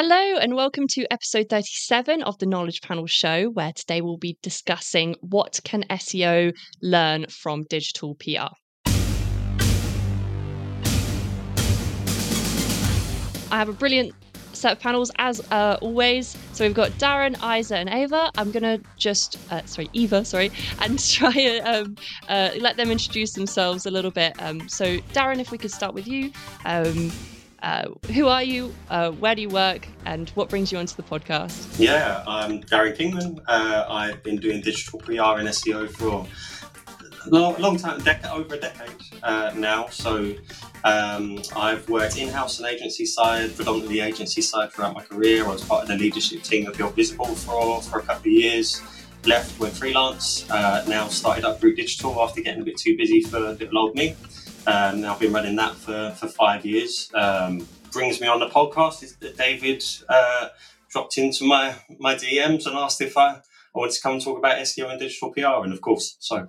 Hello, and welcome to episode 37 of the Knowledge Panel Show, where today we'll be discussing what can SEO learn from digital PR. I have a brilliant set of panels as uh, always. So we've got Darren, Isa, and Ava. I'm gonna just uh, sorry Eva, sorry, and try and um, uh, let them introduce themselves a little bit. Um, so Darren, if we could start with you. Um, uh, who are you? Uh, where do you work? And what brings you onto the podcast? Yeah, I'm Darren Kingman. Uh, I've been doing digital PR and SEO for a long, long time, over a decade uh, now. So um, I've worked in-house and agency side, predominantly agency side throughout my career. I was part of the leadership team of Your Visible for, for a couple of years. Left, went freelance. Uh, now started up Root Digital after getting a bit too busy for a little old me. Um, I've been running that for, for five years. Um, brings me on the podcast is that David uh, dropped into my, my DMs and asked if I, I wanted to come and talk about SEO and digital PR. And of course, so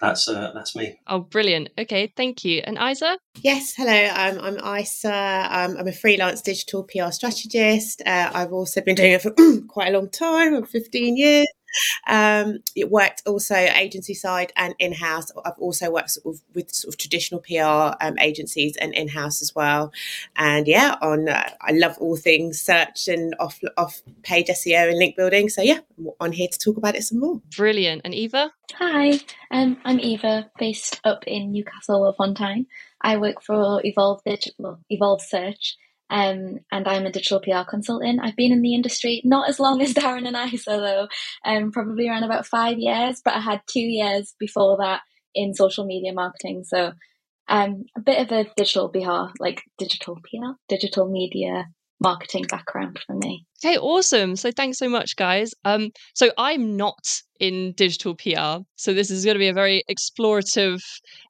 that's uh, that's me. Oh, brilliant. Okay, thank you. And Isa? Yes, hello. Um, I'm Isa. Um, I'm a freelance digital PR strategist. Uh, I've also been doing it for quite a long time, 15 years. Um, it worked also agency side and in house. I've also worked sort of with sort of traditional PR um, agencies and in house as well. And yeah, on uh, I love all things search and off off page SEO and link building. So yeah, I'm on here to talk about it some more. Brilliant. And Eva? Hi, um, I'm Eva, based up in Newcastle upon Tyne. I work for Evolve Digital, Evolved Search um, and I'm a digital PR consultant. I've been in the industry not as long as Darren and Isa, though, um, probably around about five years, but I had two years before that in social media marketing. So um, a bit of a digital PR, like digital PR, digital media marketing background for me. Okay, awesome. So thanks so much, guys. Um, so I'm not in digital PR, so this is going to be a very explorative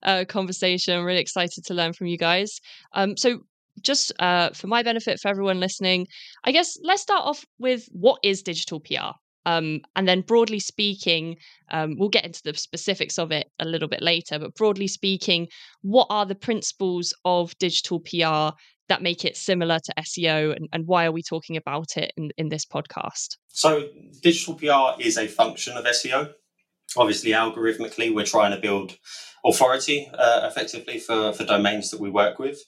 uh, conversation. I'm really excited to learn from you guys. Um, so just uh, for my benefit, for everyone listening, I guess let's start off with what is digital PR? Um, and then, broadly speaking, um, we'll get into the specifics of it a little bit later. But broadly speaking, what are the principles of digital PR that make it similar to SEO, and, and why are we talking about it in, in this podcast? So, digital PR is a function of SEO. Obviously, algorithmically, we're trying to build authority uh, effectively for, for domains that we work with.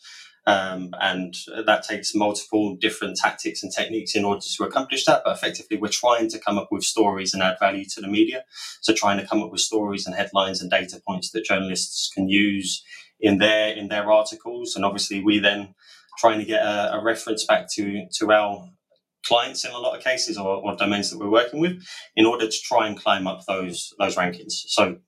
Um, and that takes multiple different tactics and techniques in order to accomplish that. But effectively, we're trying to come up with stories and add value to the media. So, trying to come up with stories and headlines and data points that journalists can use in their in their articles. And obviously, we then trying to get a, a reference back to to our clients in a lot of cases or, or domains that we're working with in order to try and climb up those those rankings. So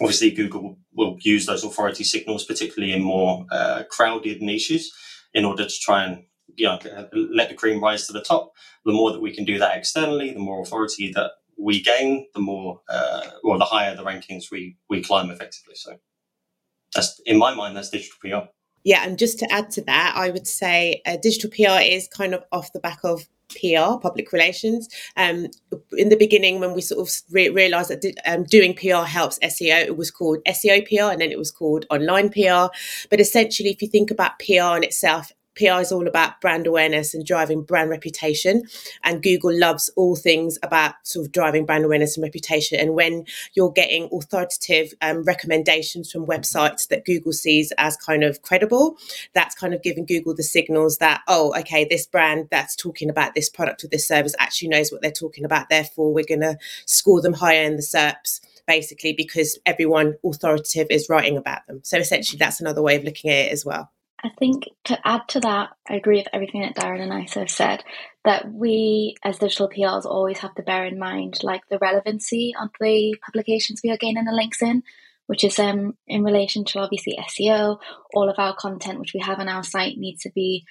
Obviously, Google will use those authority signals, particularly in more uh, crowded niches, in order to try and you know, let the cream rise to the top. The more that we can do that externally, the more authority that we gain, the more uh, or the higher the rankings we we climb effectively. So that's in my mind, that's digital PR. Yeah, and just to add to that, I would say uh, digital PR is kind of off the back of PR, public relations. Um, in the beginning, when we sort of re- realized that di- um, doing PR helps SEO, it was called SEO PR and then it was called online PR. But essentially, if you think about PR in itself, PR is all about brand awareness and driving brand reputation. And Google loves all things about sort of driving brand awareness and reputation. And when you're getting authoritative um, recommendations from websites that Google sees as kind of credible, that's kind of giving Google the signals that, oh, okay, this brand that's talking about this product or this service actually knows what they're talking about. Therefore, we're going to score them higher in the SERPs basically because everyone authoritative is writing about them. So essentially, that's another way of looking at it as well. I think to add to that, I agree with everything that Darren and I have said. That we, as digital PRs, always have to bear in mind, like the relevancy of the publications we are gaining the links in, which is um in relation to obviously SEO. All of our content which we have on our site needs to be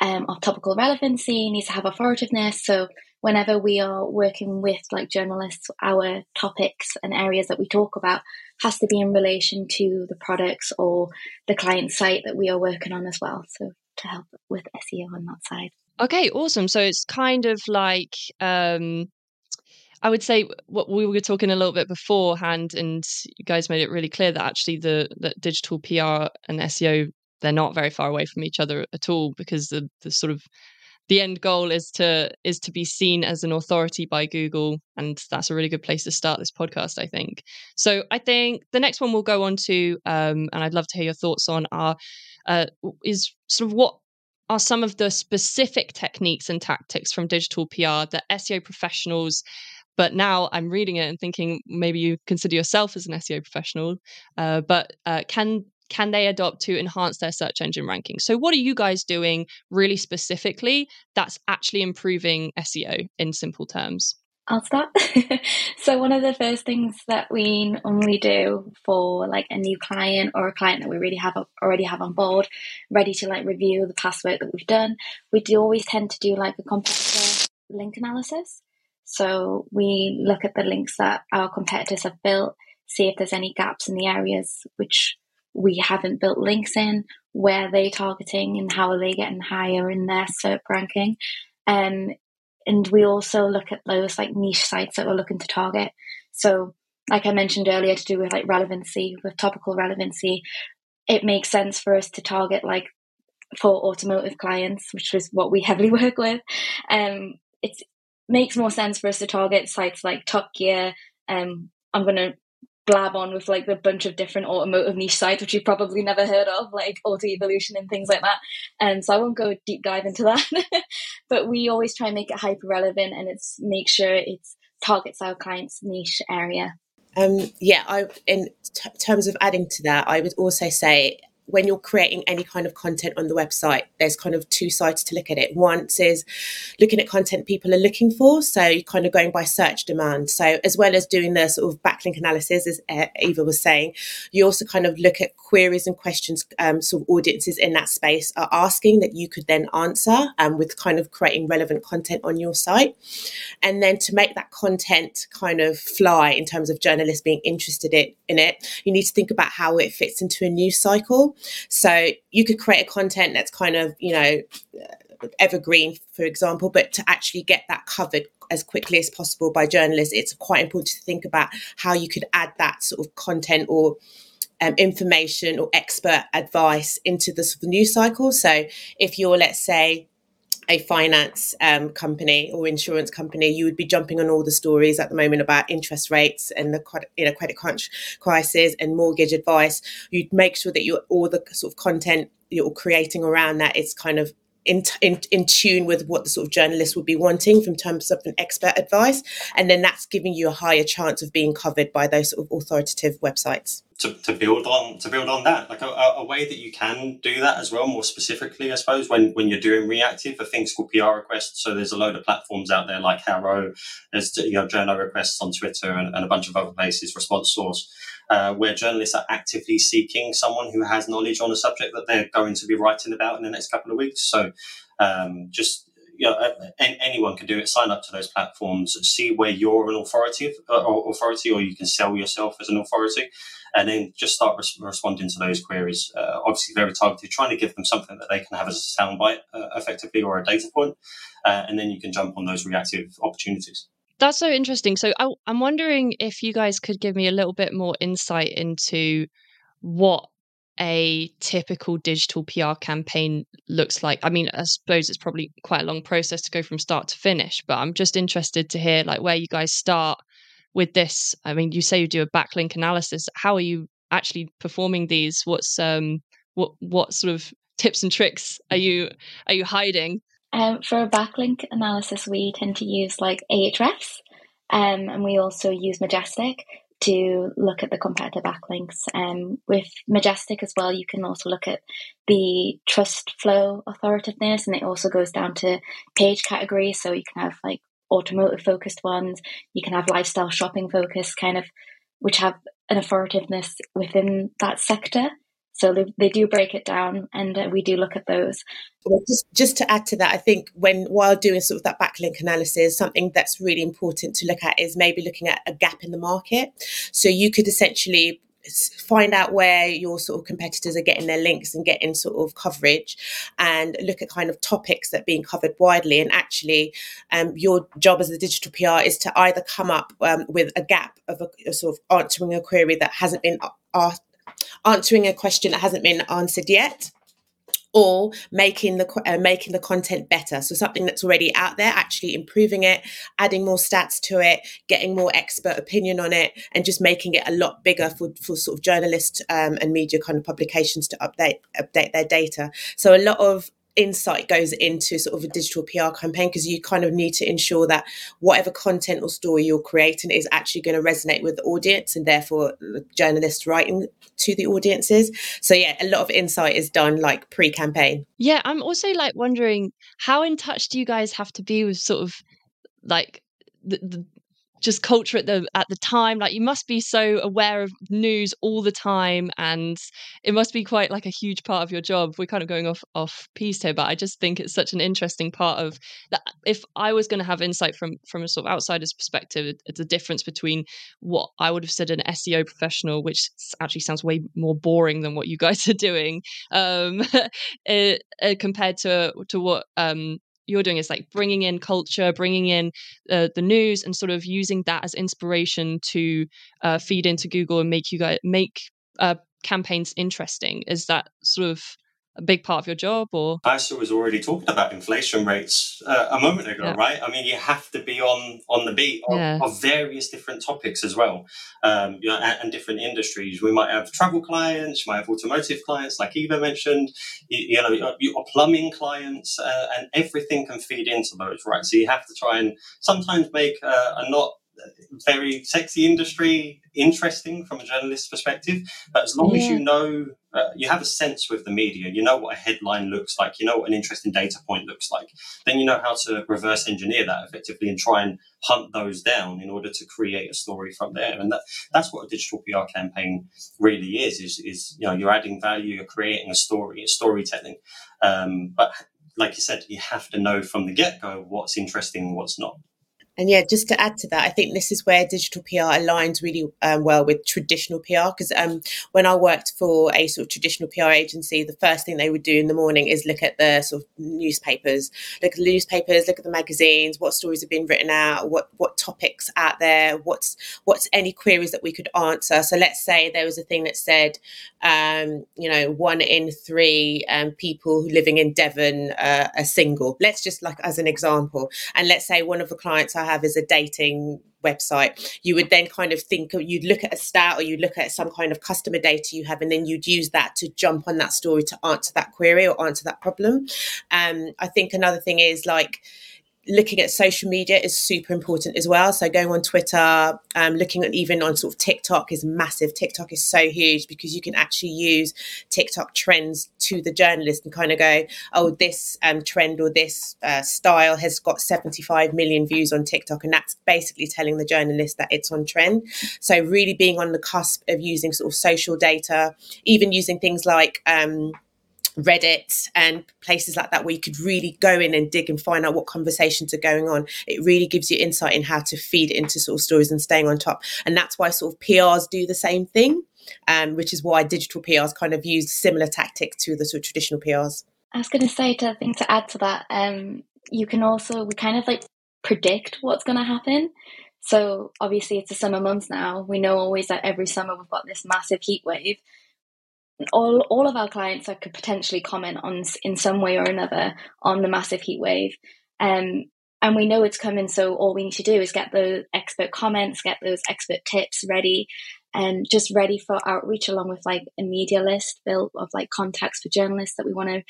um, of topical relevancy, needs to have authoritativeness. So whenever we are working with like journalists, our topics and areas that we talk about has to be in relation to the products or the client site that we are working on as well. So to help with SEO on that side. Okay, awesome. So it's kind of like um I would say what we were talking a little bit beforehand, and you guys made it really clear that actually the that digital PR and SEO they're not very far away from each other at all because the the sort of the end goal is to is to be seen as an authority by Google, and that's a really good place to start this podcast. I think. So I think the next one we'll go on to, um, and I'd love to hear your thoughts on, are uh, is sort of what are some of the specific techniques and tactics from digital PR that SEO professionals but now I'm reading it and thinking maybe you consider yourself as an SEO professional, uh, but uh, can can they adopt to enhance their search engine ranking? So, what are you guys doing really specifically that's actually improving SEO in simple terms? I'll start. so one of the first things that we normally do for like a new client or a client that we really have already have on board, ready to like review the past work that we've done, we do always tend to do like a competitor link analysis. So we look at the links that our competitors have built, see if there's any gaps in the areas which we haven't built links in, where are they targeting and how are they getting higher in their SERP ranking. Um, and we also look at those like niche sites that we're looking to target. So like I mentioned earlier to do with like relevancy, with topical relevancy, it makes sense for us to target like for automotive clients, which is what we heavily work with. Um, it makes more sense for us to target sites like Top Gear. Um, I'm going to blab on with like a bunch of different automotive niche sites which you've probably never heard of like autoevolution and things like that. And so i won't go deep dive into that. But we always try and make it hyper relevant and it's make sure it targets our clients niche area. Um, yeah i in t- terms of adding to that i would also say when you're creating any kind of content on the website, there's kind of two sides to look at it. One is looking at content people are looking for, so you're kind of going by search demand. So as well as doing the sort of backlink analysis, as Eva was saying, you also kind of look at queries and questions um, sort of audiences in that space are asking that you could then answer um, with kind of creating relevant content on your site. And then to make that content kind of fly in terms of journalists being interested in, in it, you need to think about how it fits into a news cycle. So you could create a content that's kind of, you know, evergreen, for example, but to actually get that covered as quickly as possible by journalists, it's quite important to think about how you could add that sort of content or um, information or expert advice into the sort of news cycle. So if you're, let's say, a finance um, company or insurance company, you would be jumping on all the stories at the moment about interest rates and the you know credit crunch crisis and mortgage advice. You'd make sure that you all the sort of content you're creating around that is kind of in, in, in tune with what the sort of journalist would be wanting from terms of an expert advice. And then that's giving you a higher chance of being covered by those sort of authoritative websites. To, to build on to build on that, like a, a way that you can do that as well, more specifically, I suppose, when, when you're doing reactive for things called PR requests. So there's a load of platforms out there like HARO, there's you know journal requests on Twitter and, and a bunch of other places, Response Source uh, where journalists are actively seeking someone who has knowledge on a subject that they're going to be writing about in the next couple of weeks. So um, just you know, anyone can do it. Sign up to those platforms, see where you're an authority, uh, or authority, or you can sell yourself as an authority, and then just start res- responding to those queries. Uh, obviously, very targeted, trying to give them something that they can have as a soundbite, uh, effectively, or a data point, uh, and then you can jump on those reactive opportunities. That's so interesting. So I, I'm wondering if you guys could give me a little bit more insight into what a typical digital PR campaign looks like. I mean, I suppose it's probably quite a long process to go from start to finish, but I'm just interested to hear like where you guys start with this. I mean, you say you do a backlink analysis. How are you actually performing these? What's um what what sort of tips and tricks are you are you hiding? Um, for a backlink analysis, we tend to use like Ahrefs, um, and we also use Majestic to look at the competitor backlinks. Um, with Majestic as well, you can also look at the trust flow authoritativeness, and it also goes down to page categories. So you can have like automotive focused ones, you can have lifestyle shopping focused, kind of, which have an authoritativeness within that sector. So they, they do break it down, and uh, we do look at those. Well, just just to add to that, I think when while doing sort of that backlink analysis, something that's really important to look at is maybe looking at a gap in the market. So you could essentially find out where your sort of competitors are getting their links and getting sort of coverage and look at kind of topics that are being covered widely and actually um, your job as a digital pr is to either come up um, with a gap of a, a, sort of answering a query that hasn't been asked answering a question that hasn't been answered yet or making the uh, making the content better. So something that's already out there actually improving it adding more stats to it getting more expert opinion on it and just making it a lot bigger for, for sort of journalists um, and media kind of publications to update update their data. So a lot of insight goes into sort of a digital PR campaign because you kind of need to ensure that whatever content or story you're creating is actually going to resonate with the audience and therefore the journalists writing to the audiences. So yeah, a lot of insight is done like pre-campaign. Yeah, I'm also like wondering how in touch do you guys have to be with sort of like the, the just culture at the at the time like you must be so aware of news all the time and it must be quite like a huge part of your job. We're kind of going off off piece here but i just think it's such an interesting part of that if i was going to have insight from from a sort of outsider's perspective it's a difference between what i would have said an seo professional which actually sounds way more boring than what you guys are doing um uh, uh, compared to to what um you're doing is like bringing in culture, bringing in uh, the news, and sort of using that as inspiration to uh, feed into Google and make you guys make uh, campaigns interesting. Is that sort of a big part of your job or? ISA was already talking about inflation rates uh, a moment ago yeah. right? I mean you have to be on on the beat of, yeah. of various different topics as well um, you know and, and, different industries. We might have travel clients you might have automotive clients like Eva mentioned. You, you know your, your plumbing clients uh, and everything can feed into those right? So you have to try and sometimes make uh, a not very sexy industry interesting from a journalist's perspective. But as long yeah. as you know, uh, you have a sense with the media, you know what a headline looks like, you know what an interesting data point looks like, then you know how to reverse engineer that effectively and try and hunt those down in order to create a story from there. And that, that's what a digital PR campaign really is, is, is, you know, you're adding value, you're creating a story, a storytelling. Um, but like you said, you have to know from the get go what's interesting and what's not. And yeah, just to add to that, I think this is where digital PR aligns really um, well with traditional PR. Because um, when I worked for a sort of traditional PR agency, the first thing they would do in the morning is look at the sort of newspapers, look at the newspapers, look at the magazines, what stories have been written out, what what topics out there, what's what's any queries that we could answer. So let's say there was a thing that said, um, you know, one in three um, people living in Devon uh, are single. Let's just like as an example, and let's say one of the clients I have is a dating website, you would then kind of think you'd look at a stat or you'd look at some kind of customer data you have, and then you'd use that to jump on that story to answer that query or answer that problem. Um, I think another thing is like looking at social media is super important as well. So going on Twitter, um, looking at even on sort of TikTok is massive. TikTok is so huge because you can actually use TikTok trends to the journalist and kind of go, oh, this um, trend or this uh, style has got 75 million views on TikTok. And that's basically telling the journalist that it's on trend. So really being on the cusp of using sort of social data, even using things like, um, Reddit and places like that where you could really go in and dig and find out what conversations are going on. It really gives you insight in how to feed into sort of stories and staying on top. And that's why sort of PRs do the same thing, um, which is why digital PRs kind of use similar tactics to the sort of traditional PRs. I was going to say, to, think to add to that, um, you can also, we kind of like predict what's going to happen. So obviously it's the summer months now. We know always that every summer we've got this massive heat wave all all of our clients that could potentially comment on in some way or another on the massive heat wave. Um, and we know it's coming, so all we need to do is get those expert comments, get those expert tips ready, and just ready for outreach along with like a media list built of like contacts for journalists that we want to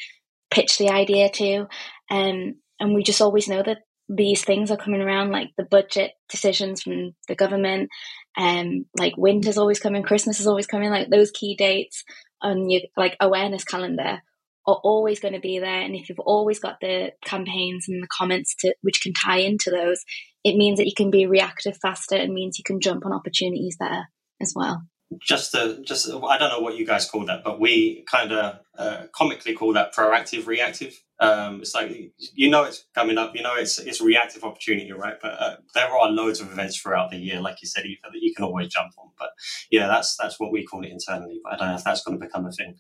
pitch the idea to. Um, and we just always know that these things are coming around, like the budget decisions from the government, and um, like winter's always coming, Christmas is always coming, like those key dates on your like awareness calendar are always going to be there and if you've always got the campaigns and the comments to which can tie into those it means that you can be reactive faster and means you can jump on opportunities there as well. Just to just i don't know what you guys call that but we kind of uh, comically call that proactive reactive um, it's like you know it's coming up you know it's it's reactive opportunity right? But uh, there are loads of events throughout the year like you said Eva, that you can always jump on. But yeah that's that's what we call it internally but i don't know if that's going to become a thing.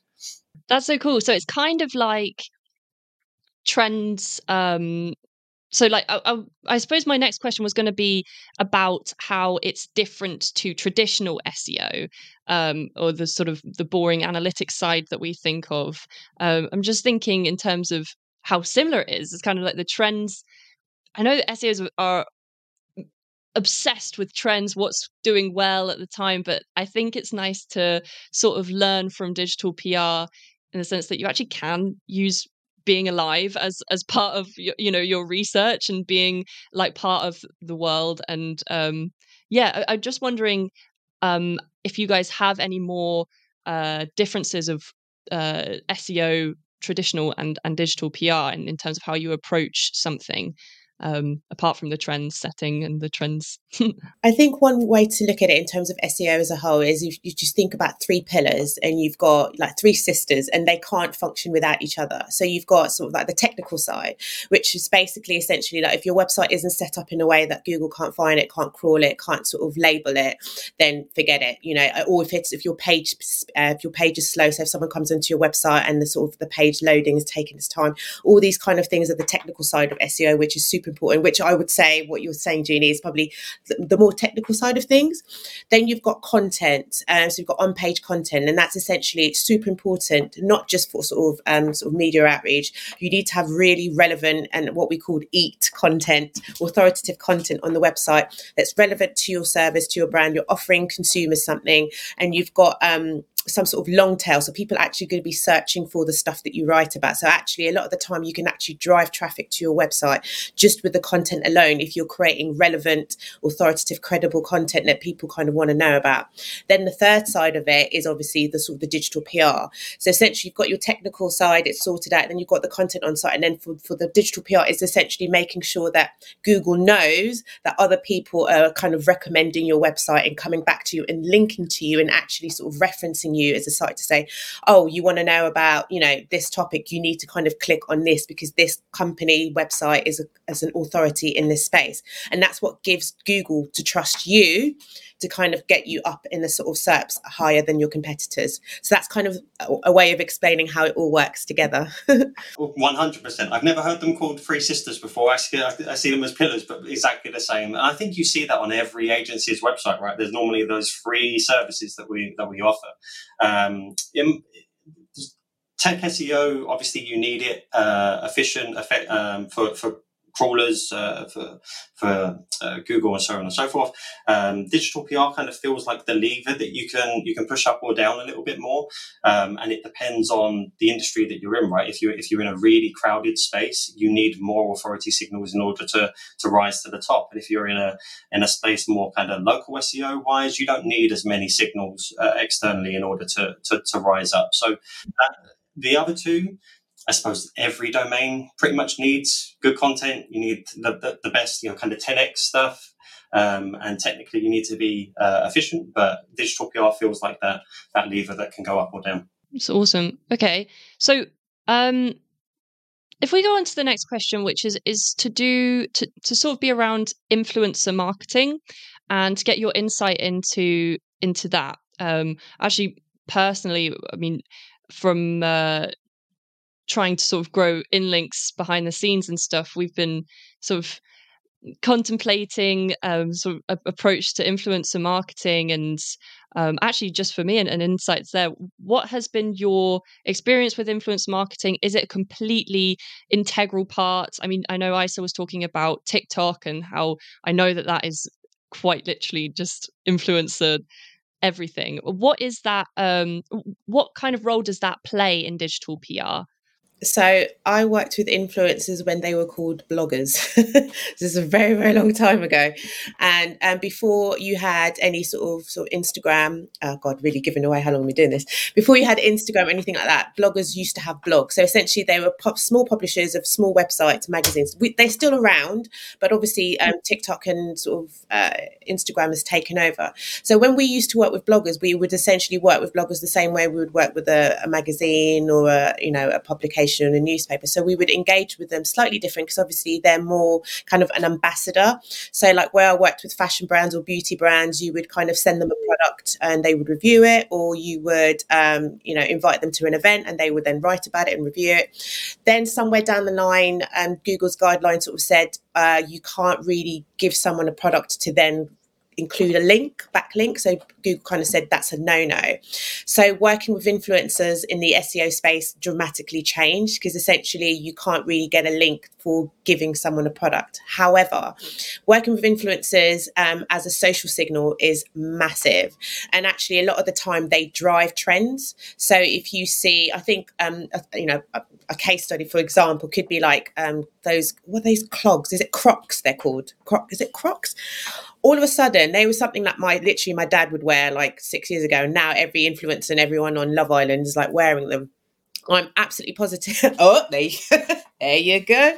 That's so cool. So it's kind of like trends um so like I, I, I, suppose my next question was going to be about how it's different to traditional seo um, or the sort of the boring analytics side that we think of. Um, i'm just thinking in terms of how similar it is it's kind of like the trends i know that seos are obsessed with trends what's doing well at the time but i think it's nice to sort of learn from digital pr in the sense that you actually can use being alive as as part of your, you know your research and being like part of the world and um yeah I, am just wondering um if you guys have any more uh differences of uh seo traditional and and digital pr in, in terms of how you approach something um, apart from the trend setting and the trends. I think one way to look at it in terms of SEO as a whole is you, you just think about three pillars and you've got like three sisters and they can't function without each other. So you've got sort of like the technical side, which is basically essentially like if your website isn't set up in a way that Google can't find it, can't crawl it, can't sort of label it, then forget it. You know, or if it's if your page uh, if your page is slow, so if someone comes into your website and the sort of the page loading is taking its time, all these kind of things are the technical side of SEO, which is super important, which I would say what you're saying, Genie, is probably the, the more technical side of things. Then you've got content. Um, so you've got on page content, and that's essentially super important, not just for sort of, um, sort of media outreach. You need to have really relevant and what we call EAT content, authoritative content on the website that's relevant to your service, to your brand. You're offering consumers something, and you've got um, some sort of long tail. So people are actually going to be searching for the stuff that you write about. So actually, a lot of the time, you can actually drive traffic to your website just with the content alone if you're creating relevant, authoritative, credible content that people kind of want to know about. Then the third side of it is obviously the sort of the digital PR. So essentially, you've got your technical side, it's sorted out, then you've got the content on site, and then for, for the digital PR, it's essentially making sure that Google knows that other people are kind of recommending your website and coming back to you and linking to you and actually sort of referencing you as a site to say, oh, you want to know about, you know, this topic, you need to kind of click on this because this company website is a, an authority in this space. And that's what gives Google to trust you to kind of get you up in the sort of SERPs higher than your competitors. So that's kind of a, a way of explaining how it all works together. One hundred percent. I've never heard them called three sisters before. I see, I see them as pillars, but exactly the same. And I think you see that on every agency's website, right? There's normally those free services that we that we offer. Um, in, tech SEO, obviously, you need it uh, efficient, effect, um, for for crawlers uh, for for uh, Google and so on and so forth. Um, digital PR kind of feels like the lever that you can you can push up or down a little bit more, um, and it depends on the industry that you're in. Right, if you if you're in a really crowded space, you need more authority signals in order to to rise to the top. And if you're in a in a space more kind of local SEO wise, you don't need as many signals uh, externally in order to, to to rise up. So uh, the other two I suppose every domain pretty much needs good content. You need the, the, the best, you know, kind of 10x stuff. Um, and technically, you need to be uh, efficient, but digital PR feels like that that lever that can go up or down. It's awesome. Okay, so um, if we go on to the next question, which is is to do to to sort of be around influencer marketing and to get your insight into into that. Um, actually, personally, I mean, from uh, trying to sort of grow InLinks behind the scenes and stuff, we've been sort of contemplating um, sort of approach to influencer marketing and um, actually just for me and, and, insights there what has been your experience with influence marketing? Is it a completely integral part? I mean i know isa was talking about tiktok and how i know that that is quite literally just influencer everything. What is that um what kind of role does that play in digital pr so I worked with influencers when they were called bloggers. this is a very, very long time ago. And um, before you had any sort of sort of Instagram, oh God, really giving away how long we're doing this. Before you had Instagram or anything like that, bloggers used to have blogs. So essentially they were pop, small publishers of small websites, magazines. We, they're still around, but obviously um, TikTok and sort of uh, Instagram has taken over. So when we used to work with bloggers, we would essentially work with bloggers the same way we would work with a, a magazine or a, you know, a publication in a newspaper. So we would engage with them slightly different because obviously they're more kind of an ambassador. So like where I worked with fashion brands or beauty brands, you would kind of send them a product and they would review it, or you would um, you know invite them to an event and they would then write about it and review it. Then somewhere down the line, um, Google's guidelines sort of said uh, you can't really give someone a product to then include a link, backlink. So Google kind of said that's a no no. So working with influencers in the SEO space dramatically changed because essentially you can't really get a link for giving someone a product. However, working with influencers um, as a social signal is massive. And actually, a lot of the time they drive trends. So if you see, I think, um, you know, a, a, case study, for example, could be like um, those, what are those clogs? Is it Crocs they're called? Croc, is it Crocs? All of a sudden they were something that my literally my dad would wear like six years ago. And now every influencer and everyone on love island is like wearing them. I'm absolutely positive oh there you, there you go.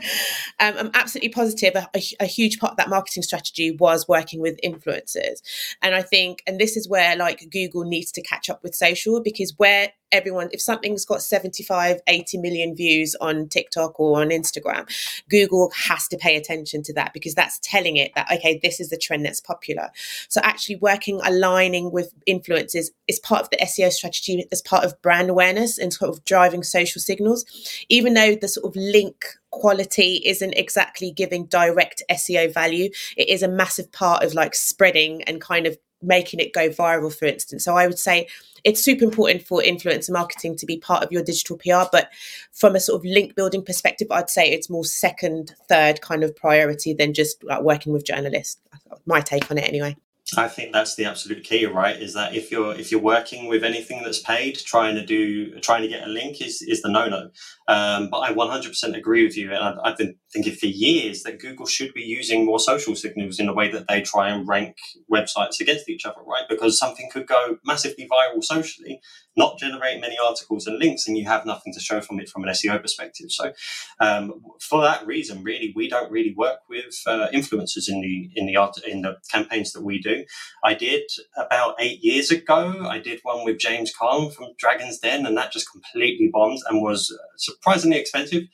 Um, i'm absolutely positive a, a, a, huge part of that marketing strategy was working with influencers. And i think and this is where like google needs to catch up with social because where everyone if something's got 75 80 million views on tiktok or on instagram google has to pay attention to that because that's telling it that okay this is the trend that's popular so actually working aligning with influencers is part of the seo strategy as part of brand awareness and sort of driving social signals even though the sort of link quality isn't exactly giving direct SEO value. It is a massive part of like spreading and kind of making it go viral, for instance. So I would say it's super important for influencer marketing to be part of your digital PR. But from a sort of link building perspective, I'd say it's more second, third kind of priority than just like working with journalists. My take on it, anyway. I think that's the absolute key, right? Is that if you're if you're working with anything that's paid, trying to do trying to get a link is is the no no. Um, but I 100% agree with you, and I've, I've, been thinking for years that Google should be using more social signals in the way that they try and rank websites against each other, right? Because something could go massively viral socially, not generate many articles and links, and you have nothing to show from it from an SEO perspective. So, um, for that reason, really, we don't really work with uh, influencers in the in the art in the campaigns that we do. I did about eight years ago. I did one with James Caan from Dragon's Den, and that just completely bombed and was uh, surprisingly expensive.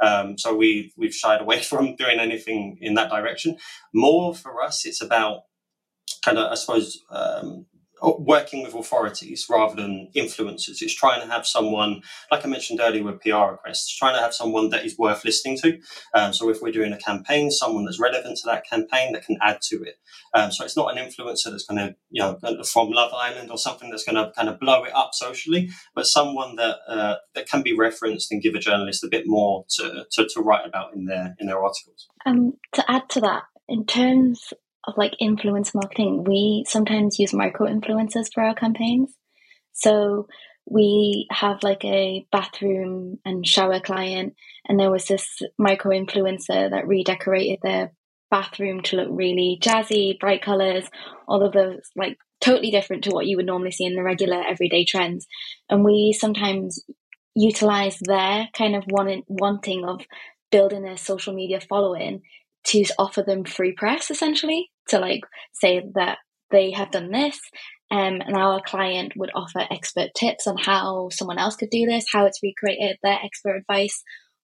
Um, so we we've shied away from doing anything in that direction. More for us, it's about kind of I suppose um, working with authorities rather than influencers. It's trying to have someone, like I mentioned earlier with PR requests, trying to have someone that is worth listening to. Um, so if we're doing a campaign, someone that's relevant to that campaign that can add to it. Um, so it's not an influencer that's going to, you know, from Love Island or something that's going to kind of blow it up socially, but someone that uh, that can be referenced and give a journalist a bit more to, to, to write about in their in their articles. Um, to add to that, in terms of like influence marketing, we sometimes use micro influencers for our campaigns. So we have like a bathroom and shower client, and there was this micro influencer that redecorated their bathroom to look really jazzy, bright colors, all of those like totally different to what you would normally see in the regular everyday trends. And we sometimes utilize their kind of wanting, wanting of building a social media following to offer them free press essentially to like say that they have done this um, and our client would offer expert tips on how someone else could do this how it's recreated their expert advice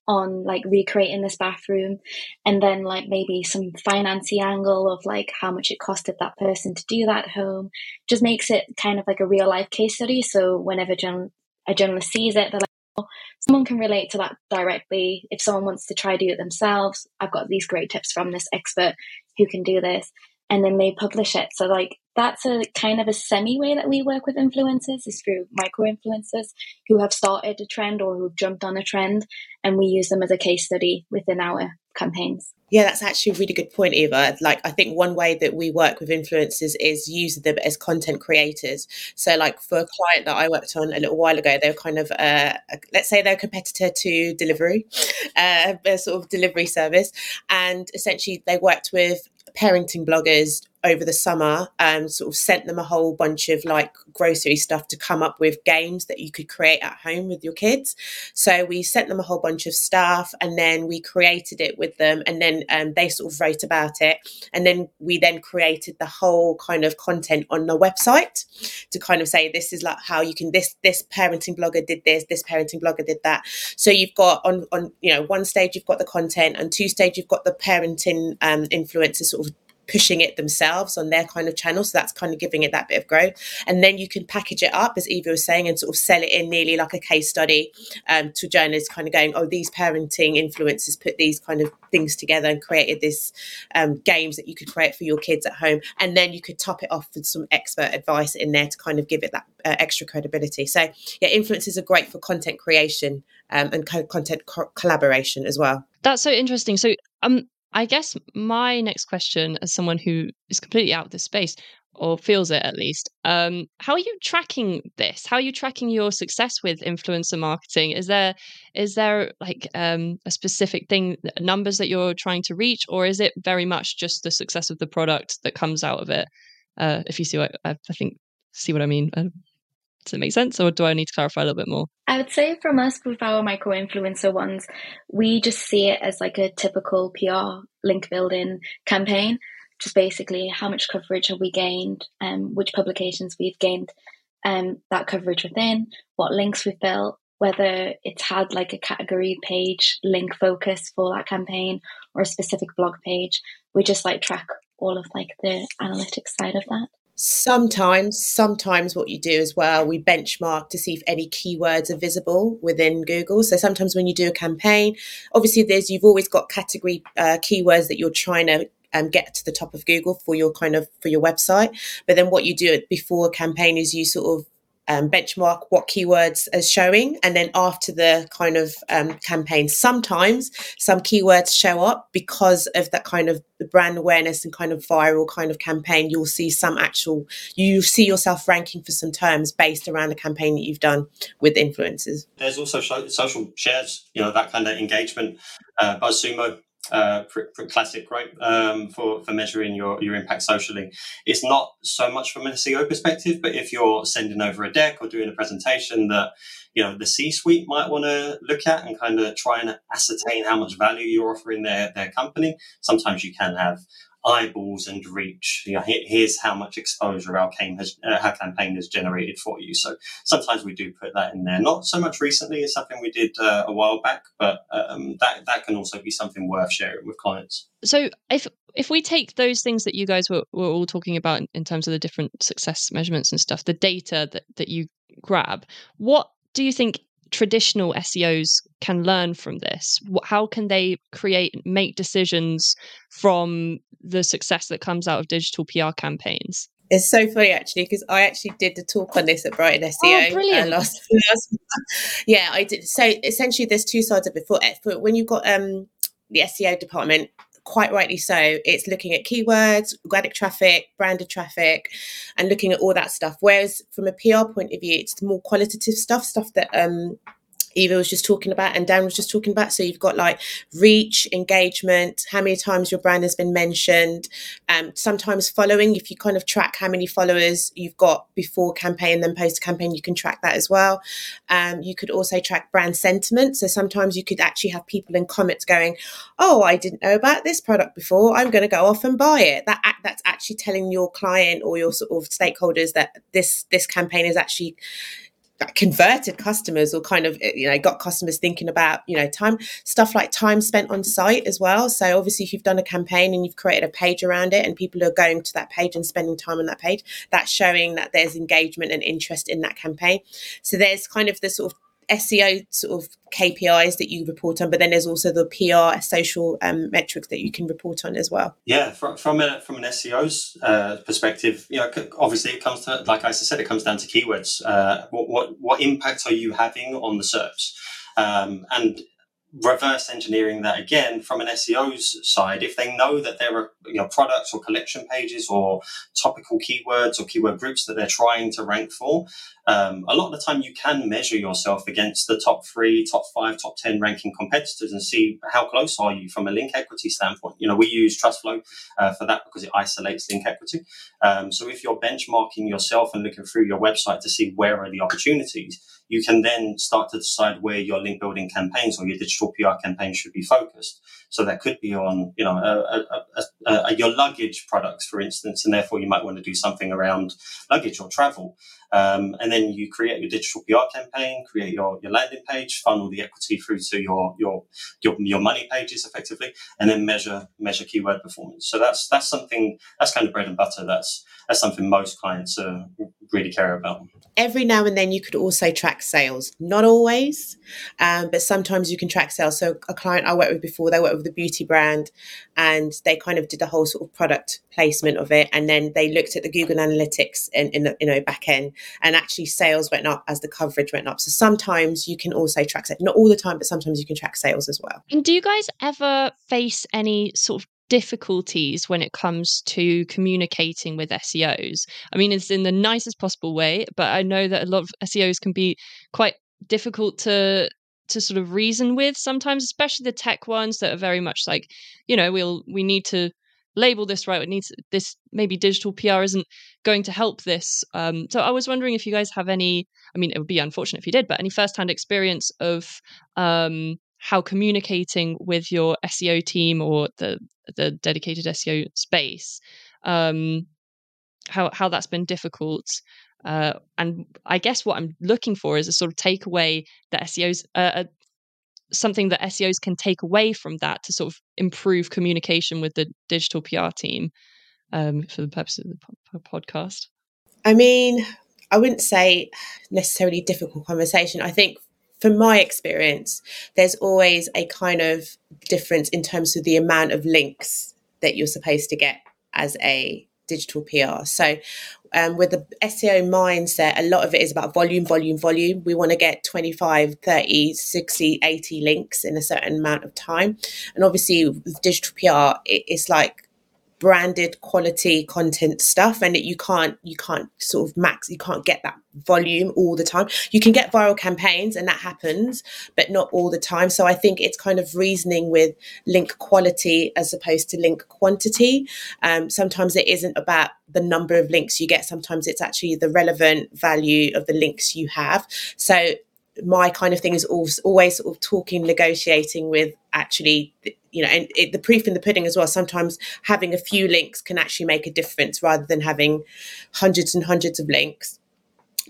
on like recreating this bathroom and then like maybe some financy angle of like how much it costed that person to do that home just makes it kind of like a real life case study. So whenever a journalist sees it they're like oh, someone can relate to that directly. If someone wants to try do it themselves i've got these great tips from this expert who can do this and then they publish it. So like that's a kind of a semi way that we work with influencers is through micro influencers who have started a trend or who've jumped on a trend and we use them as a case study within our campaigns. Yeah that's actually a really good point eva. Like i think one way that we work with influencers is using them as content creators. So like for a client that i worked on a little while ago they're kind of uh, let's say they're a competitor to delivery uh, a sort of delivery service and essentially they worked with parenting bloggers over the summer and sort of sent them a whole bunch of like grocery stuff to come up with games that you could create at home with your kids. So we sent them a whole bunch of stuff and then we created it with them and then um, they sort of wrote about it. And then we then created the whole kind of content on the website to kind of say this is like how you can this this parenting blogger did this, this parenting blogger did that. So you've got on on you know one stage you've got the content and two stage you've got the parenting um, influencers sort of pushing it themselves on their kind of channel. So that's kind of giving it that bit of growth. And then you can package it up, as Eva was saying, and sort of sell it in nearly like a case study um, to journalists, kind of going, oh, these parenting influencers put these kind of things together and created this um, games that you could create for your kids at home. And then you could top it off with some expert advice in there to kind of give it that uh, extra credibility. So, yeah, influencers are great for content creation um, and content co- collaboration as well. That's so interesting. So, um, I guess my next question, as someone who is completely out of this space or feels it at least, um, how are you tracking this? How are you tracking your success with influencer marketing? Is there is there like um, a specific thing, numbers that you're trying to reach, or is it very much just the success of the product that comes out of it? Uh, if you see what I, I think, see what I mean. Does it make sense, or do I need to clarify a little bit more? I would say from us with our micro influencer ones, we just see it as like a typical PR link building campaign. Just basically how much coverage have we gained, um, which publications we've gained um, that coverage within, what links we've built, whether it's had like a category page link focus for that campaign or a specific blog page. We just like track all of like the analytics side of that. Sometimes, sometimes what you do as well, we benchmark to see if any keywords are visible within Google. So sometimes when you do a campaign, obviously there's you've always got category uh, keywords that you're trying to um, get to the top of Google for your kind of for your website. But then what you do before a campaign is you sort of um, benchmark what keywords are showing. And then after the kind of um, campaign sometimes some keywords show up because of that kind of the brand awareness and kind of viral kind of campaign. You'll see some actual you see yourself ranking for some terms based around the campaign that you've done with influencers. There's also social shares you know that kind of engagement uh, BuzzSumo uh, classic, right? Um, for for measuring your your impact socially, it's not so much from a SEO perspective, but if you're sending over a deck or doing a presentation that you know the C-suite might want to look at and kind of try and ascertain how much value you're offering their their company, sometimes you can have eyeballs and reach. You know, here's how much exposure our campaign has, uh, our campaign has generated for you. So sometimes we do put that in there. Not so much recently. It's something we did uh, a while back, but um, that that can also be something worth sharing with clients. So if if we take those things that you guys were, were all talking about in, in terms of the different success measurements and stuff, the data that, that you grab, what do you think traditional SEOs can learn from this? How can they create, make decisions from the success that comes out of digital PR campaigns? It's so funny actually because I actually did the talk on this at Brighton SEO. Oh, brilliant! Uh, last, last, yeah, I did. So essentially, there's two sides of it. For, for when you've got um, the SEO department, quite rightly so, it's looking at keywords, organic traffic, branded traffic, and looking at all that stuff. Whereas from a PR point of view, it's more qualitative stuff, stuff that um, Eva was just talking about and Dan was just talking about. So you've got like reach, engagement, how many times your brand has been mentioned, um, sometimes following. If you kind of track how many followers you've got before campaign, and then post campaign, you can track that as well. Um, you could also track brand sentiment. So sometimes you could actually have people in comments going, "Oh, I didn't know about this product before. I'm going to go off and buy it." That that's actually telling your client or your sort of stakeholders that this this campaign is actually converted customers or kind of eh, you know got customers thinking about you know time stuff like time spent on site as well. So obviously if you've done a campaign and you've created a page around it and people are going to that page and spending time on that page that's showing that there's engagement and interest in that campaign. So there's kind of the sort of SEO sort of KPIs that you report on, but then there's also the PR social um, metrics that you can report on as well. Yeah, from from, a, from an SEO's uh, perspective, you know, obviously it comes to like I said, it comes down to keywords. Uh, what, what what impact are you having on the SERPs? Um, and reverse engineering that again from an SEO's side, if they know that there are you know, products or collection pages or topical keywords or keyword groups that they're trying to rank for, um, a lot of the time you can measure yourself against the top three, top five, top 10 ranking competitors and see how close are you from a link equity standpoint. You know, we use TrustFlow uh, for that because it isolates link equity. Um, so if you're benchmarking yourself and looking through your website to see where are the opportunities, you can then start to decide where your link building campaigns or your digital PR campaigns should be focused. So that could be on, you know, a, a, a, your luggage products, for instance, and therefore you might want to do something around luggage or travel. Um, and then you create your digital PR campaign, create your, your landing page, funnel the equity through to your, your your your money pages effectively, and then measure measure keyword performance. So that's that's something that's kind of bread and butter. That's that's something most clients uh, really care about. Every now and then, you could also track sales. Not always, um, but sometimes you can track sales. So a client I worked with before, they worked with a beauty brand, and they kind of did the whole sort of product placement of it, and then they looked at the Google Analytics in, in the you know back end, and actually sales went up as the coverage went up. So sometimes you can also track sales. Not all the time, but sometimes you can track sales as well. And do you guys ever face any sort of difficulties when it comes to communicating with SEOs. I mean, it's in the nicest possible way, but I know that a lot of SEOs can be quite difficult to to sort of reason with sometimes, especially the tech ones that are very much like, you know, we'll we need to label this right. It needs this maybe digital PR isn't going to help this. Um, so I was wondering if you guys have any. I mean, it would be unfortunate if you did, but any firsthand experience of um, how communicating with your SEO team or the the dedicated SEO space, um, how how that's been difficult. Uh, and I guess what I'm looking for is a sort of takeaway that SEOs, uh, uh, something that SEOs can take away from that to sort of improve communication with the digital PR team um, for the purpose of the po- podcast. I mean, I wouldn't say necessarily difficult conversation. I think from my experience, there's always a kind of difference in terms of the amount of links that you're supposed to get as a digital PR. So, um, with the SEO mindset, a lot of it is about volume, volume, volume. We want to get 25, 30, 60, 80 links in a certain amount of time. And obviously, with digital PR, it's like branded quality content stuff and you can't you can't sort of max you can't get that volume all the time. You can get viral campaigns and that happens but not all the time. So i think it's kind of reasoning with link quality as opposed to link quantity. Um, sometimes it isn't about the number of links you get. Sometimes it's actually the relevant value of the links you have. So my kind of thing is always, always sort of talking, negotiating with actually, you know, and it, the proof in the pudding as well. Sometimes having a few links can actually make a difference rather than having hundreds and hundreds of links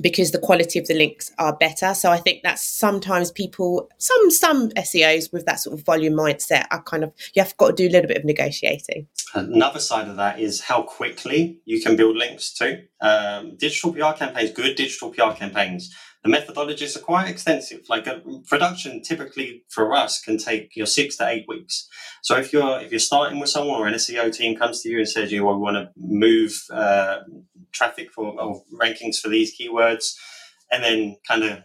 because the quality of the links are better. So I think that sometimes people, some some SEOs with that sort of volume mindset are kind of you have got to do a little bit of negotiating. Another side of that is how quickly you can build links too. Um, digital PR campaigns, good digital PR campaigns the methodologies are quite extensive. Like a production typically for us can take you know, six to eight weeks. So if you're if you're starting with someone or an SEO team comes to you and says you know, we want to move uh, traffic for or rankings for these keywords, and then kind of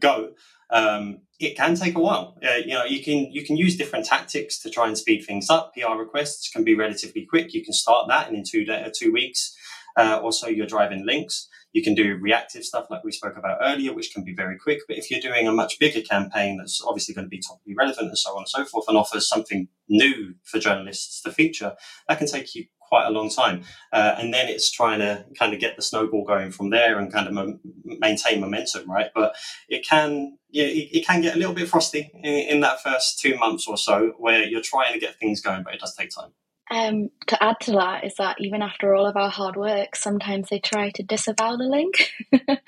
go, um, it can take a while. Uh, you know, you can you can use different tactics to try and speed things up. PR requests can be relatively quick. You can start that, and in two day, two weeks, uh, also you're driving links. You can do reactive stuff like we spoke about earlier, which can be very quick. But if you're doing a much bigger campaign that's obviously going to be topically relevant and so on and so forth, and offers something new for journalists to feature, that can take you quite a long time. Uh, and then it's trying to kind of get the snowball going from there and kind of maintain momentum, right? But it can, yeah, it, it, can get a little bit frosty in that first two months or so where you're trying to get things going, but it does take time. Um, to add to that is that even after all of our hard work, sometimes they try to disavow the link.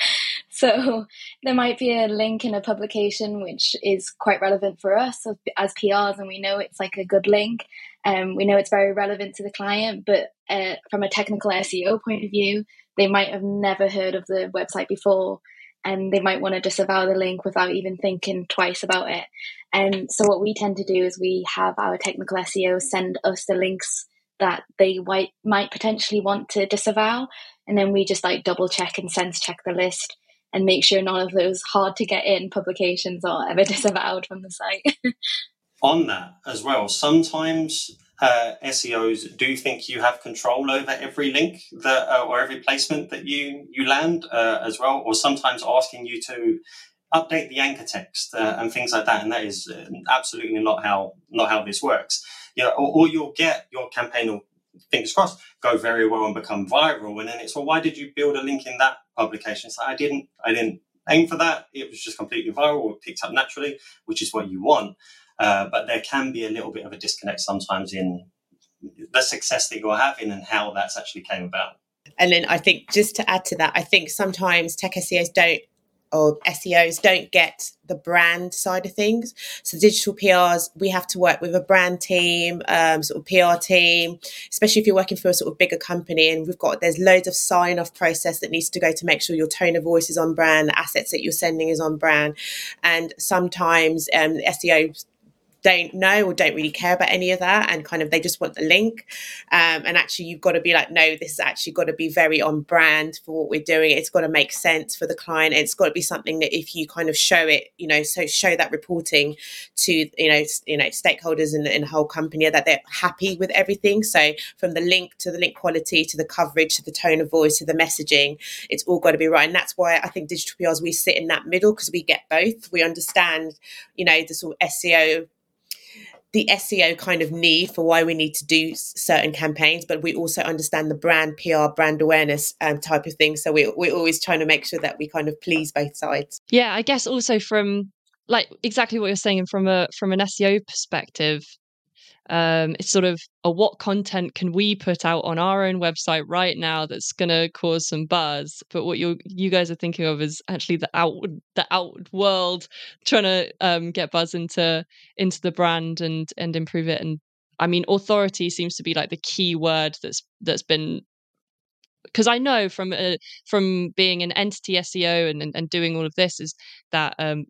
so there might be a link in a publication which is quite relevant for us as PRs, and we know it's like a good link. Um, we know it's very relevant to the client, but uh, from a technical SEO point of view, they might have never heard of the website before and they might want to disavow the link without even thinking twice about it. And so what we tend to do is we have our technical SEO send us the links that they might, might potentially want to disavow. And then we just like double check and sense check the list and make sure none of those hard to get in publications are ever disavowed from the site. on that as well, sometimes uh, SEOs do think you have control over every link that uh, or every placement that you you land uh, as well, or sometimes asking you to update the anchor text uh, and things like that. And that is uh, absolutely not how not how this works. You know, or, or you'll get your campaign will fingers crossed go very well and become viral, and then it's well, why did you build a link in that publication? So I didn't I didn't aim for that. It was just completely viral or picked up naturally, which is what you want. Uh, but there can be a little bit of a disconnect sometimes in the success that you're having and how that's actually came about. And then I think just to add to that, I think sometimes tech SEOs don't or SEOs don't get the brand side of things. So digital PRs, we have to work with a brand team, um, sort of PR team, especially if you're working for a sort of bigger company and we've got there's loads of sign off process that needs to go to make sure your tone of voice is on brand, the assets that you're sending is on brand. And sometimes um, SEO don't know or don't really care about any of that and kind of they just want the link. Um, and actually you've got to be like no this has actually got to be very on brand for what we're doing. It's got to make sense for the client. It's got to be something that if you kind of show it you know so show that reporting to you know you know stakeholders in, in the whole company that they're happy with everything. So from the link to the link quality to the coverage to the tone of voice to the messaging it's all got to be right. And that's why i think digital prs we sit in that middle because we get both. We understand you know the sort of seo the SEO kind of need for why we need to do certain campaigns, but we also understand the brand PR, brand awareness um, type of thing. So we, we're always trying to make sure that we kind of please both sides. Yeah, I guess also from like exactly what you're saying from a from an SEO perspective, um, it's sort of a what content can we put out on our own website right now that's going to cause some buzz? But what you you guys are thinking of is actually the out the out world trying to um, get buzz into into the brand and and improve it. And i mean authority seems to be like the key word that's that's been because I know from uh, from being an entity SEO and, and, and doing all of this is that um,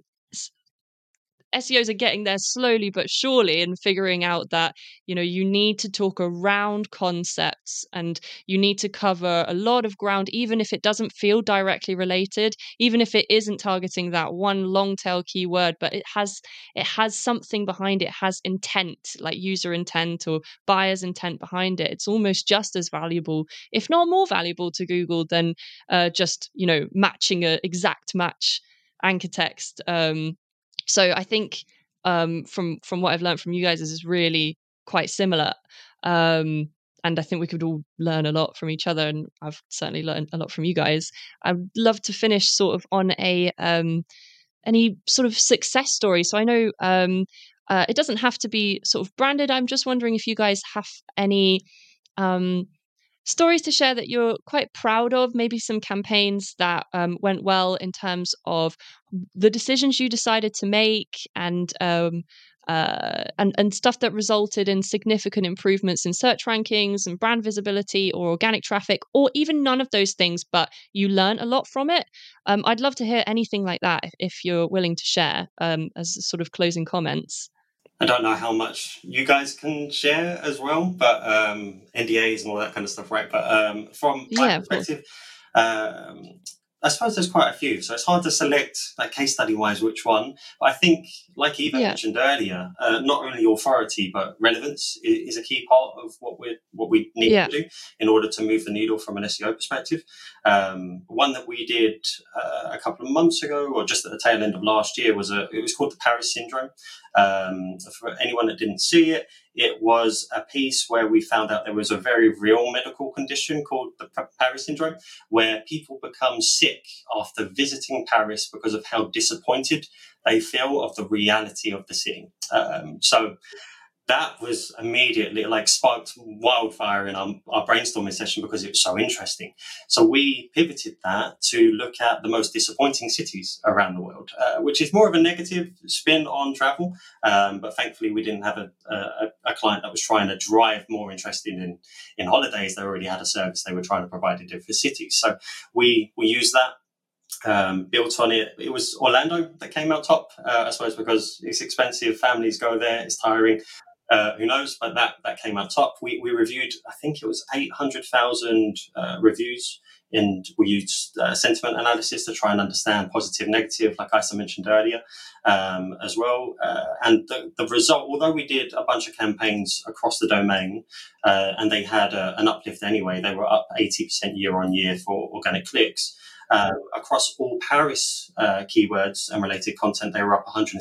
SEOs are getting there slowly but surely and figuring out that, you know, you need to talk around concepts and you need to cover a lot of ground, even if it doesn't feel directly related, even if it isn't targeting that one long tail keyword, but it has it has something behind it, has intent, like user intent or buyer's intent behind it. It's almost just as valuable, if not more valuable to Google than uh, just, you know, matching a exact match anchor text um, so I think um, from from what I've learned from you guys is really quite similar. Um, and I think we could all learn a lot from each other, and I've certainly learned a lot from you guys. I'd love to finish sort of on a um, any sort of success story. So I know um, uh, it doesn't have to be sort of branded. I'm just wondering if you guys have any um, stories to share that you're quite proud of, maybe some campaigns that um, went well in terms of the decisions you decided to make and um, uh, and and stuff that resulted in significant improvements in search rankings and brand visibility or organic traffic, or even none of those things, but you learn a lot from it. Um, I'd love to hear anything like that if, you're willing to share um, as sort of closing comments. I don't know how much you guys can share as well, but um, NDAs and all that kind of stuff, right? But um, from my yeah, perspective, um, I suppose there's quite a few, so it's hard to select, like case study wise, which one. But I think, like Eva yeah. mentioned earlier, uh, not only authority but relevance is, is, a key part of what we what we need yeah. to do in order to move the needle from an SEO perspective. Um, one that we did uh, a couple of months ago, or just at the tail end of last year, was a it was called the Paris syndrome. Um, for anyone that didn't see it, it was a piece where we found out there was a very real medical condition called the Paris syndrome, where people become sick after visiting Paris because of how disappointed they feel of the reality of the city. Um, so that was immediately like sparked wildfire in our, our, brainstorming session because it was so interesting. So we pivoted that to look at the most disappointing cities around the world, uh, which is more of a negative spin on travel. Um, but thankfully, we didn't have a, a, a, client that was trying to drive more interest in, in holidays. They already had a service they were trying to provide in different cities. So we we used that um, built on it. It was Orlando that came out top, uh, I suppose, because it's expensive. Families go there. It's tiring. Uh, who knows? But that that came out top. We we reviewed, I think it was eight hundred thousand uh, reviews, and we used uh, sentiment analysis to try and understand positive, negative, like Isa mentioned earlier, um, as well. Uh, and the, the result, although we did a bunch of campaigns across the domain, uh, and they had a, an uplift anyway, they were up eighty percent year on year for organic clicks. Uh, across all Paris uh, keywords and related content, they were up 160%.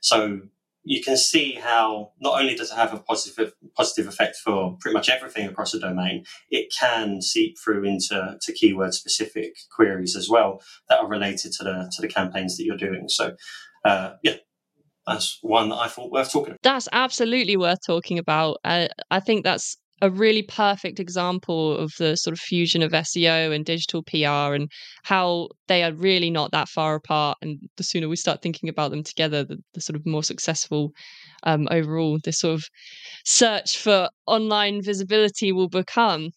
So you can see how not only does it have a positive positive effect for pretty much everything across the domain, it can seep through into to keyword specific queries as well that are related to the to the campaigns that you're doing. So, uh, yeah, that's one that I thought worth talking about. That's absolutely worth talking about. Uh, I think that's a really perfect example of the sort of fusion of SEO and digital PR and how they are really not that far apart. And the sooner we start thinking about them together, the, the sort of more successful um, overall this sort of search for online visibility will become.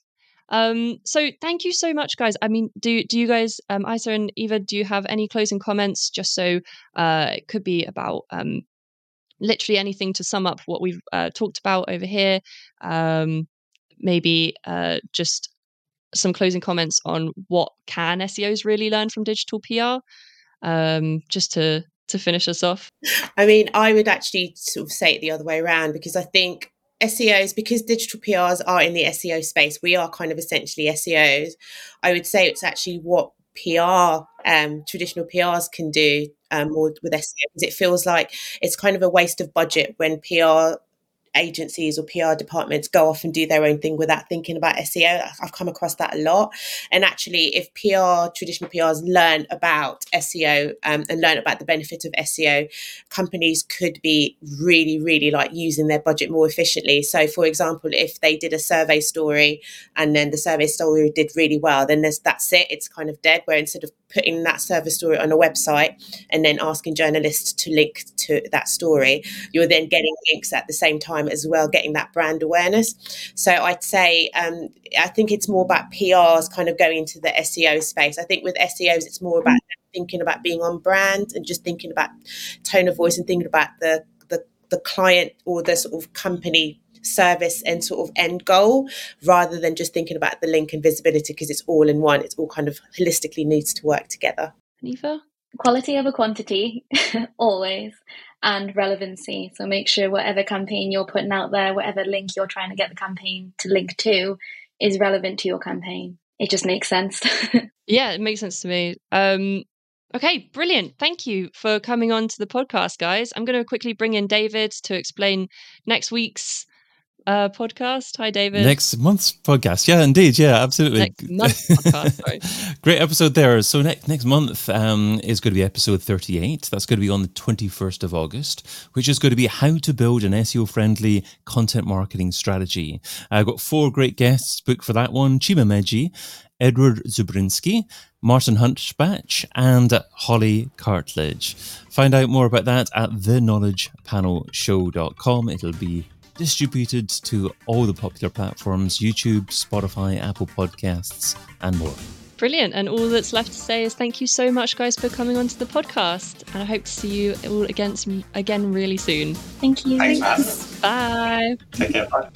Um, so thank you so much, guys. I mean, do do you guys, um, Isa and Eva, do you have any closing comments? Just so uh, it could be about um, literally anything to sum up what we've uh, talked about over here. Um, maybe uh, just some closing comments on what can SEOs really learn from digital PR, um, just to to finish us off. I mean, I would actually sort of say it the other way around because I think SEOs, because digital PRs are in the SEO space, we are kind of essentially SEOs. I would say it's actually what PR, um, traditional PRs can do um, more with SEO because it feels like it's kind of a waste of budget when PR agencies or PR departments go off and do their own thing without thinking about SEO. I've come across that a lot. And actually, if PR, traditional PRs learn about SEO um, and learn about the benefit of SEO, companies could be really, really like using their budget more efficiently. So, for example, if they did a survey story and then the survey story did really well, then there's that's it. It's kind of dead. Where instead of putting that survey story on a website and then asking journalists to link to that story, you're then getting links at the same time as well, getting that brand awareness. So I'd say um, I think it's more about PRs kind of going into the SEO space. I think with SEOs, it's more about thinking about being on brand and just thinking about tone of voice and thinking about the the, the client or the sort of company service and sort of end goal rather than just thinking about the link and visibility because it's all in one. It's all kind of holistically needs to work together. Eva? Quality over quantity, always, and relevancy. So make sure whatever campaign you're putting out there, whatever link you're trying to get the campaign to link to, is relevant to your campaign. It just makes sense. yeah, it makes sense to me. Um, Okay, brilliant. Thank you for coming on to the podcast, guys. I'm going to quickly bring in David to explain next week's uh, podcast. Hi, David. Next month's podcast. Yeah, indeed. Yeah, absolutely. Next month's podcast. Sorry. Great episode there. So next next month um, is going to be episode 38. That's going to be on the 21st of August, which is going to be how to build an SEO friendly content marketing strategy. I've got four great guests booked for that one. Chima Mmeje, Edward Zubrinsky, Martin Huntbach, and Holly Cartledge. Find out more about that at theknowledgepanelshow.com. It'll be distributed to all the popular platforms YouTube, Spotify, Apple Podcasts, and more. Brilliant. And all that's left to say is thank you so much, guys, for coming onto the podcast. And I hope to see you all again, again really soon. Thank you. Thanks, Bye. Take care. Bye.